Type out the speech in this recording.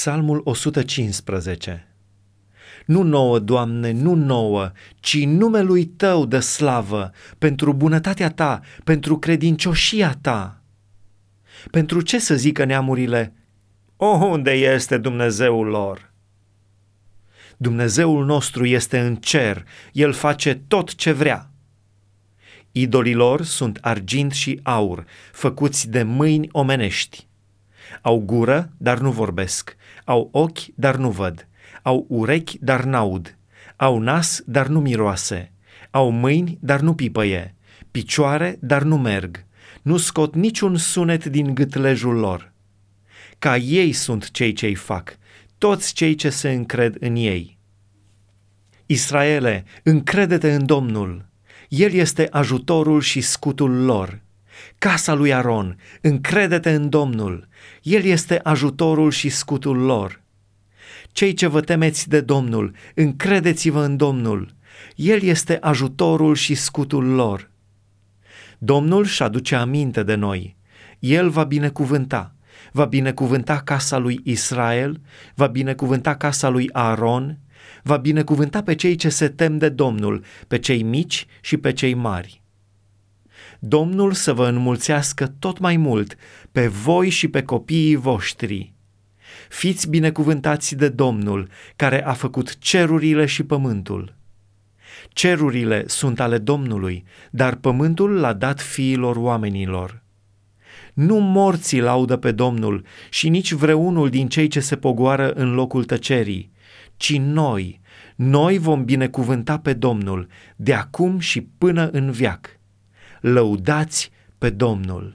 Psalmul 115 Nu nouă, Doamne, nu nouă, ci numelui Tău de slavă, pentru bunătatea Ta, pentru credincioșia Ta. Pentru ce să zică neamurile, O, unde este Dumnezeul lor? Dumnezeul nostru este în cer, El face tot ce vrea. Idolilor sunt argint și aur, făcuți de mâini omenești. Au gură, dar nu vorbesc, au ochi, dar nu văd, au urechi, dar n-aud, au nas, dar nu miroase, au mâini, dar nu pipăie, picioare, dar nu merg, nu scot niciun sunet din gâtlejul lor. Ca ei sunt cei ce-i fac, toți cei ce se încred în ei. Israele, încrede-te în Domnul, El este ajutorul și scutul lor. Casa lui Aron, încrede-te în Domnul, El este ajutorul și scutul lor. Cei ce vă temeți de Domnul, încredeți-vă în Domnul, El este ajutorul și scutul lor. Domnul și aduce aminte de noi, El va binecuvânta, va binecuvânta casa lui Israel, va binecuvânta casa lui Aaron, va binecuvânta pe cei ce se tem de Domnul, pe cei mici și pe cei mari. Domnul să vă înmulțească tot mai mult pe voi și pe copiii voștri. Fiți binecuvântați de Domnul, care a făcut cerurile și pământul. Cerurile sunt ale Domnului, dar pământul l-a dat fiilor oamenilor. Nu morții laudă pe Domnul și nici vreunul din cei ce se pogoară în locul tăcerii, ci noi, noi vom binecuvânta pe Domnul de acum și până în viac. Lăudați pe Domnul!